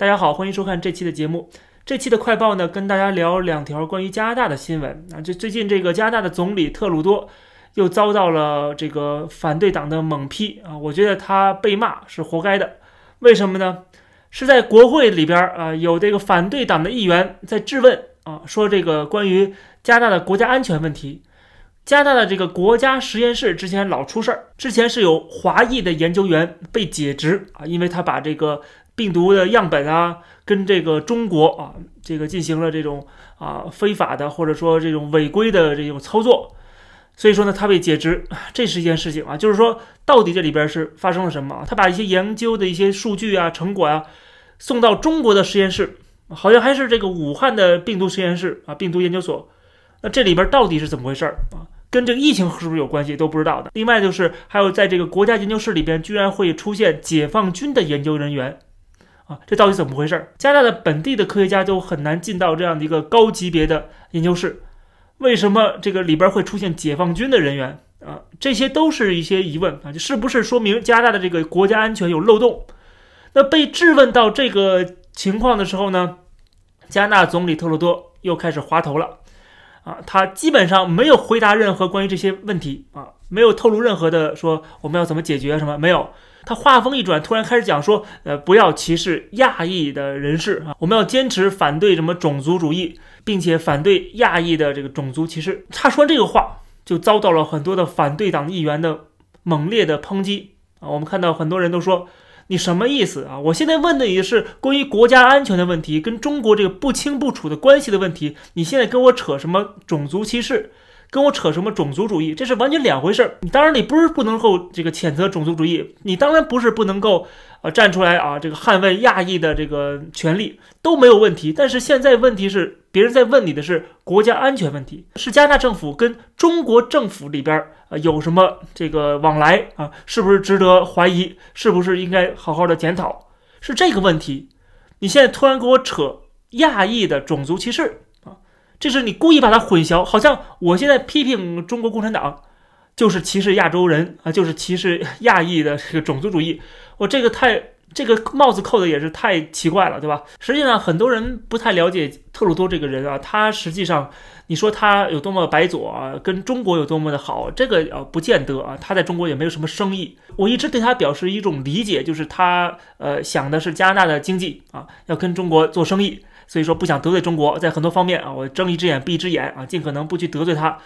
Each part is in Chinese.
大家好，欢迎收看这期的节目。这期的快报呢，跟大家聊两条关于加拿大的新闻啊。就最近这个加拿大的总理特鲁多又遭到了这个反对党的猛批啊，我觉得他被骂是活该的。为什么呢？是在国会里边啊，有这个反对党的议员在质问啊，说这个关于加拿大的国家安全问题。加拿大的这个国家实验室之前老出事儿，之前是有华裔的研究员被解职啊，因为他把这个。病毒的样本啊，跟这个中国啊，这个进行了这种啊非法的或者说这种违规的这种操作，所以说呢，他被解职，这是一件事情啊。就是说，到底这里边是发生了什么？他把一些研究的一些数据啊、成果啊送到中国的实验室，好像还是这个武汉的病毒实验室啊，病毒研究所。那这里边到底是怎么回事儿啊？跟这个疫情是不是有关系都不知道的。另外就是还有在这个国家研究室里边，居然会出现解放军的研究人员。啊，这到底怎么回事？加拿大的本地的科学家都很难进到这样的一个高级别的研究室，为什么这个里边会出现解放军的人员啊？这些都是一些疑问啊，就是不是说明加拿大的这个国家安全有漏洞？那被质问到这个情况的时候呢，加拿大总理特鲁多又开始滑头了啊，他基本上没有回答任何关于这些问题啊，没有透露任何的说我们要怎么解决什么没有。他话锋一转，突然开始讲说，呃，不要歧视亚裔的人士啊，我们要坚持反对什么种族主义，并且反对亚裔的这个种族歧视。他说这个话，就遭到了很多的反对党议员的猛烈的抨击啊。我们看到很多人都说，你什么意思啊？我现在问的也是关于国家安全的问题，跟中国这个不清不楚的关系的问题，你现在跟我扯什么种族歧视？跟我扯什么种族主义？这是完全两回事儿。你当然你不是不能够这个谴责种族主义，你当然不是不能够啊站出来啊这个捍卫亚裔的这个权利都没有问题。但是现在问题是别人在问你的是国家安全问题，是加拿大政府跟中国政府里边啊有什么这个往来啊？是不是值得怀疑？是不是应该好好的检讨？是这个问题。你现在突然给我扯亚裔的种族歧视？这是你故意把它混淆，好像我现在批评中国共产党，就是歧视亚洲人啊，就是歧视亚裔的这个种族主义。我这个太这个帽子扣的也是太奇怪了，对吧？实际上很多人不太了解特鲁多这个人啊，他实际上你说他有多么白左啊，跟中国有多么的好，这个呃不见得啊。他在中国也没有什么生意。我一直对他表示一种理解，就是他呃想的是加拿大的经济啊，要跟中国做生意。所以说不想得罪中国，在很多方面啊，我睁一只眼闭一只眼啊，尽可能不去得罪他，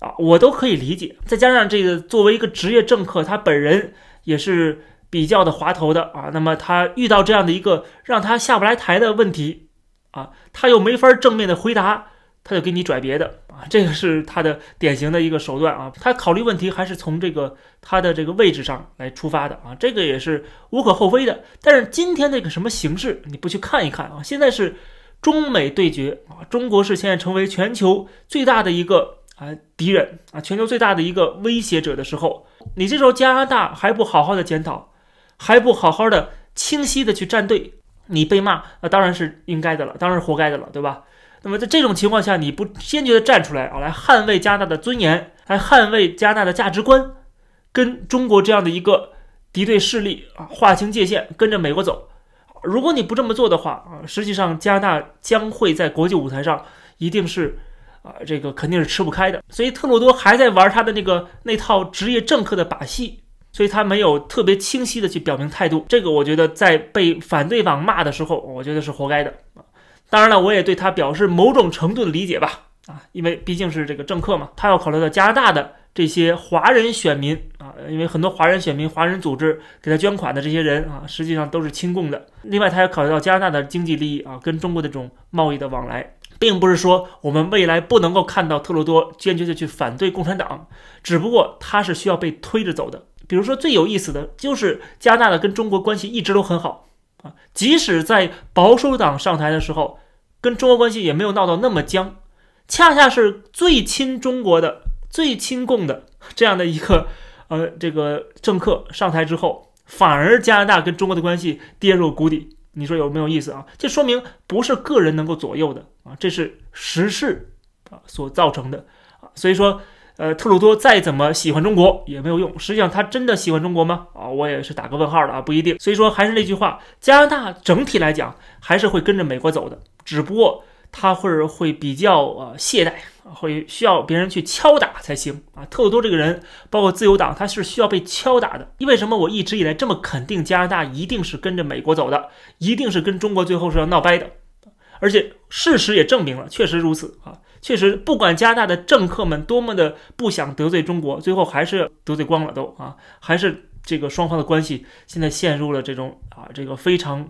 啊，我都可以理解。再加上这个作为一个职业政客，他本人也是比较的滑头的啊。那么他遇到这样的一个让他下不来台的问题啊，他又没法正面的回答，他就给你拽别的啊，这个是他的典型的一个手段啊。他考虑问题还是从这个他的这个位置上来出发的啊，这个也是无可厚非的。但是今天这个什么形式，你不去看一看啊？现在是。中美对决啊，中国是现在成为全球最大的一个啊敌人啊，全球最大的一个威胁者的时候，你这时候加拿大还不好好的检讨，还不好好的清晰的去站队，你被骂那当然是应该的了，当然是活该的了，对吧？那么在这种情况下，你不坚决的站出来啊，来捍卫加拿大的尊严，来捍卫加拿大的价值观，跟中国这样的一个敌对势力啊划清界限，跟着美国走。如果你不这么做的话啊，实际上加拿大将会在国际舞台上一定是啊，这个肯定是吃不开的。所以特鲁多还在玩他的那个那套职业政客的把戏，所以他没有特别清晰的去表明态度。这个我觉得在被反对党骂的时候，我觉得是活该的啊。当然了，我也对他表示某种程度的理解吧啊，因为毕竟是这个政客嘛，他要考虑到加拿大的。这些华人选民，因为很多华人选民、华人组织给他捐款的这些人啊，实际上都是亲共的。另外，他也考虑到加拿大的经济利益啊，跟中国的这种贸易的往来，并不是说我们未来不能够看到特鲁多坚决的去反对共产党，只不过他是需要被推着走的。比如说，最有意思的就是加拿大的跟中国关系一直都很好啊，即使在保守党上台的时候，跟中国关系也没有闹到那么僵，恰恰是最亲中国的。最亲共的这样的一个呃这个政客上台之后，反而加拿大跟中国的关系跌入谷底，你说有没有意思啊？这说明不是个人能够左右的啊，这是时势啊所造成的啊。所以说，呃，特鲁多再怎么喜欢中国也没有用。实际上，他真的喜欢中国吗？啊，我也是打个问号的啊，不一定。所以说，还是那句话，加拿大整体来讲还是会跟着美国走的，只不过他会会比较呃懈怠，会需要别人去敲打才行啊。特鲁多这个人，包括自由党，他是需要被敲打的。为什么？我一直以来这么肯定加拿大一定是跟着美国走的，一定是跟中国最后是要闹掰的，而且事实也证明了，确实如此啊。确实，不管加拿大的政客们多么的不想得罪中国，最后还是得罪光了，都啊，还是这个双方的关系现在陷入了这种啊这个非常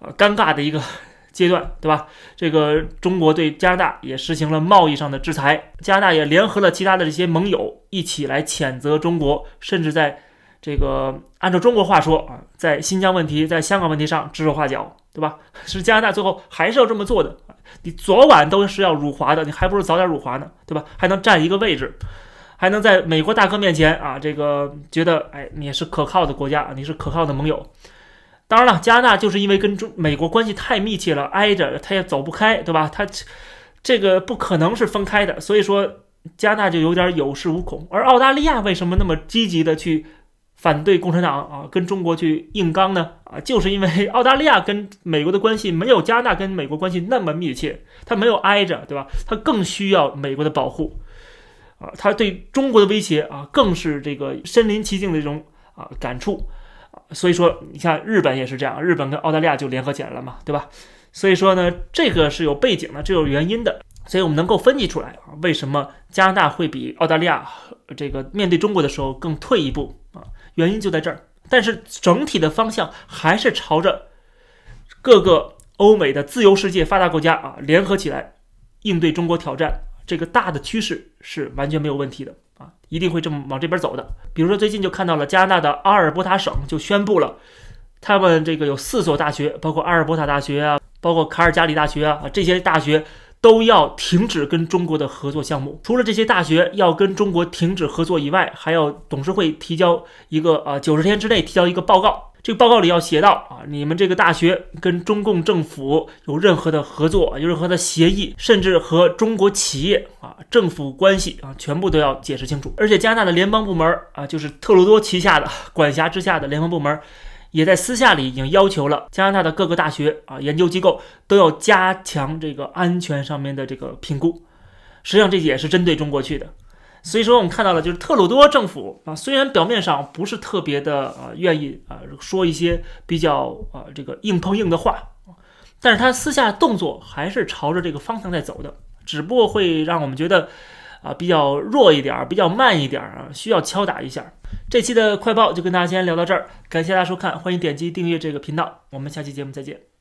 呃尴尬的一个阶段，对吧？这个中国对加拿大也实行了贸易上的制裁，加拿大也联合了其他的这些盟友一起来谴责中国，甚至在这个按照中国话说啊，在新疆问题、在香港问题上指手画脚，对吧？是加拿大最后还是要这么做的。你昨晚都是要辱华的，你还不如早点辱华呢，对吧？还能占一个位置，还能在美国大哥面前啊，这个觉得哎，你是可靠的国家，你是可靠的盟友。当然了，加拿大就是因为跟中美国关系太密切了，挨着他也走不开，对吧？他这个不可能是分开的，所以说加拿大就有点有恃无恐。而澳大利亚为什么那么积极的去？反对共产党啊，跟中国去硬刚呢啊，就是因为澳大利亚跟美国的关系没有加拿大跟美国关系那么密切，它没有挨着，对吧？它更需要美国的保护啊，它对中国的威胁啊，更是这个身临其境的这种啊感触。所以说，你像日本也是这样，日本跟澳大利亚就联合起来了嘛，对吧？所以说呢，这个是有背景的，这有原因的，所以我们能够分析出来啊，为什么加拿大会比澳大利亚这个面对中国的时候更退一步啊？原因就在这儿，但是整体的方向还是朝着各个欧美的自由世界发达国家啊联合起来应对中国挑战，这个大的趋势是完全没有问题的一定会这么往这边走的。比如说最近就看到了加拿大的阿尔伯塔省就宣布了，他们这个有四所大学，包括阿尔伯塔大学啊，包括卡尔加里大学啊，这些大学。都要停止跟中国的合作项目。除了这些大学要跟中国停止合作以外，还要董事会提交一个啊九十天之内提交一个报告。这个报告里要写到啊，你们这个大学跟中共政府有任何的合作，有任何的协议，甚至和中国企业啊政府关系啊，全部都要解释清楚。而且加拿大的联邦部门啊，就是特鲁多旗下的管辖之下的联邦部门。也在私下里已经要求了加拿大的各个大学啊研究机构都要加强这个安全上面的这个评估。实际上这也是针对中国去的。所以说我们看到了，就是特鲁多政府啊，虽然表面上不是特别的啊愿意啊说一些比较啊这个硬碰硬的话，但是他私下动作还是朝着这个方向在走的，只不过会让我们觉得啊比较弱一点，比较慢一点啊，需要敲打一下。这期的快报就跟大家先聊到这儿，感谢大家收看，欢迎点击订阅这个频道，我们下期节目再见。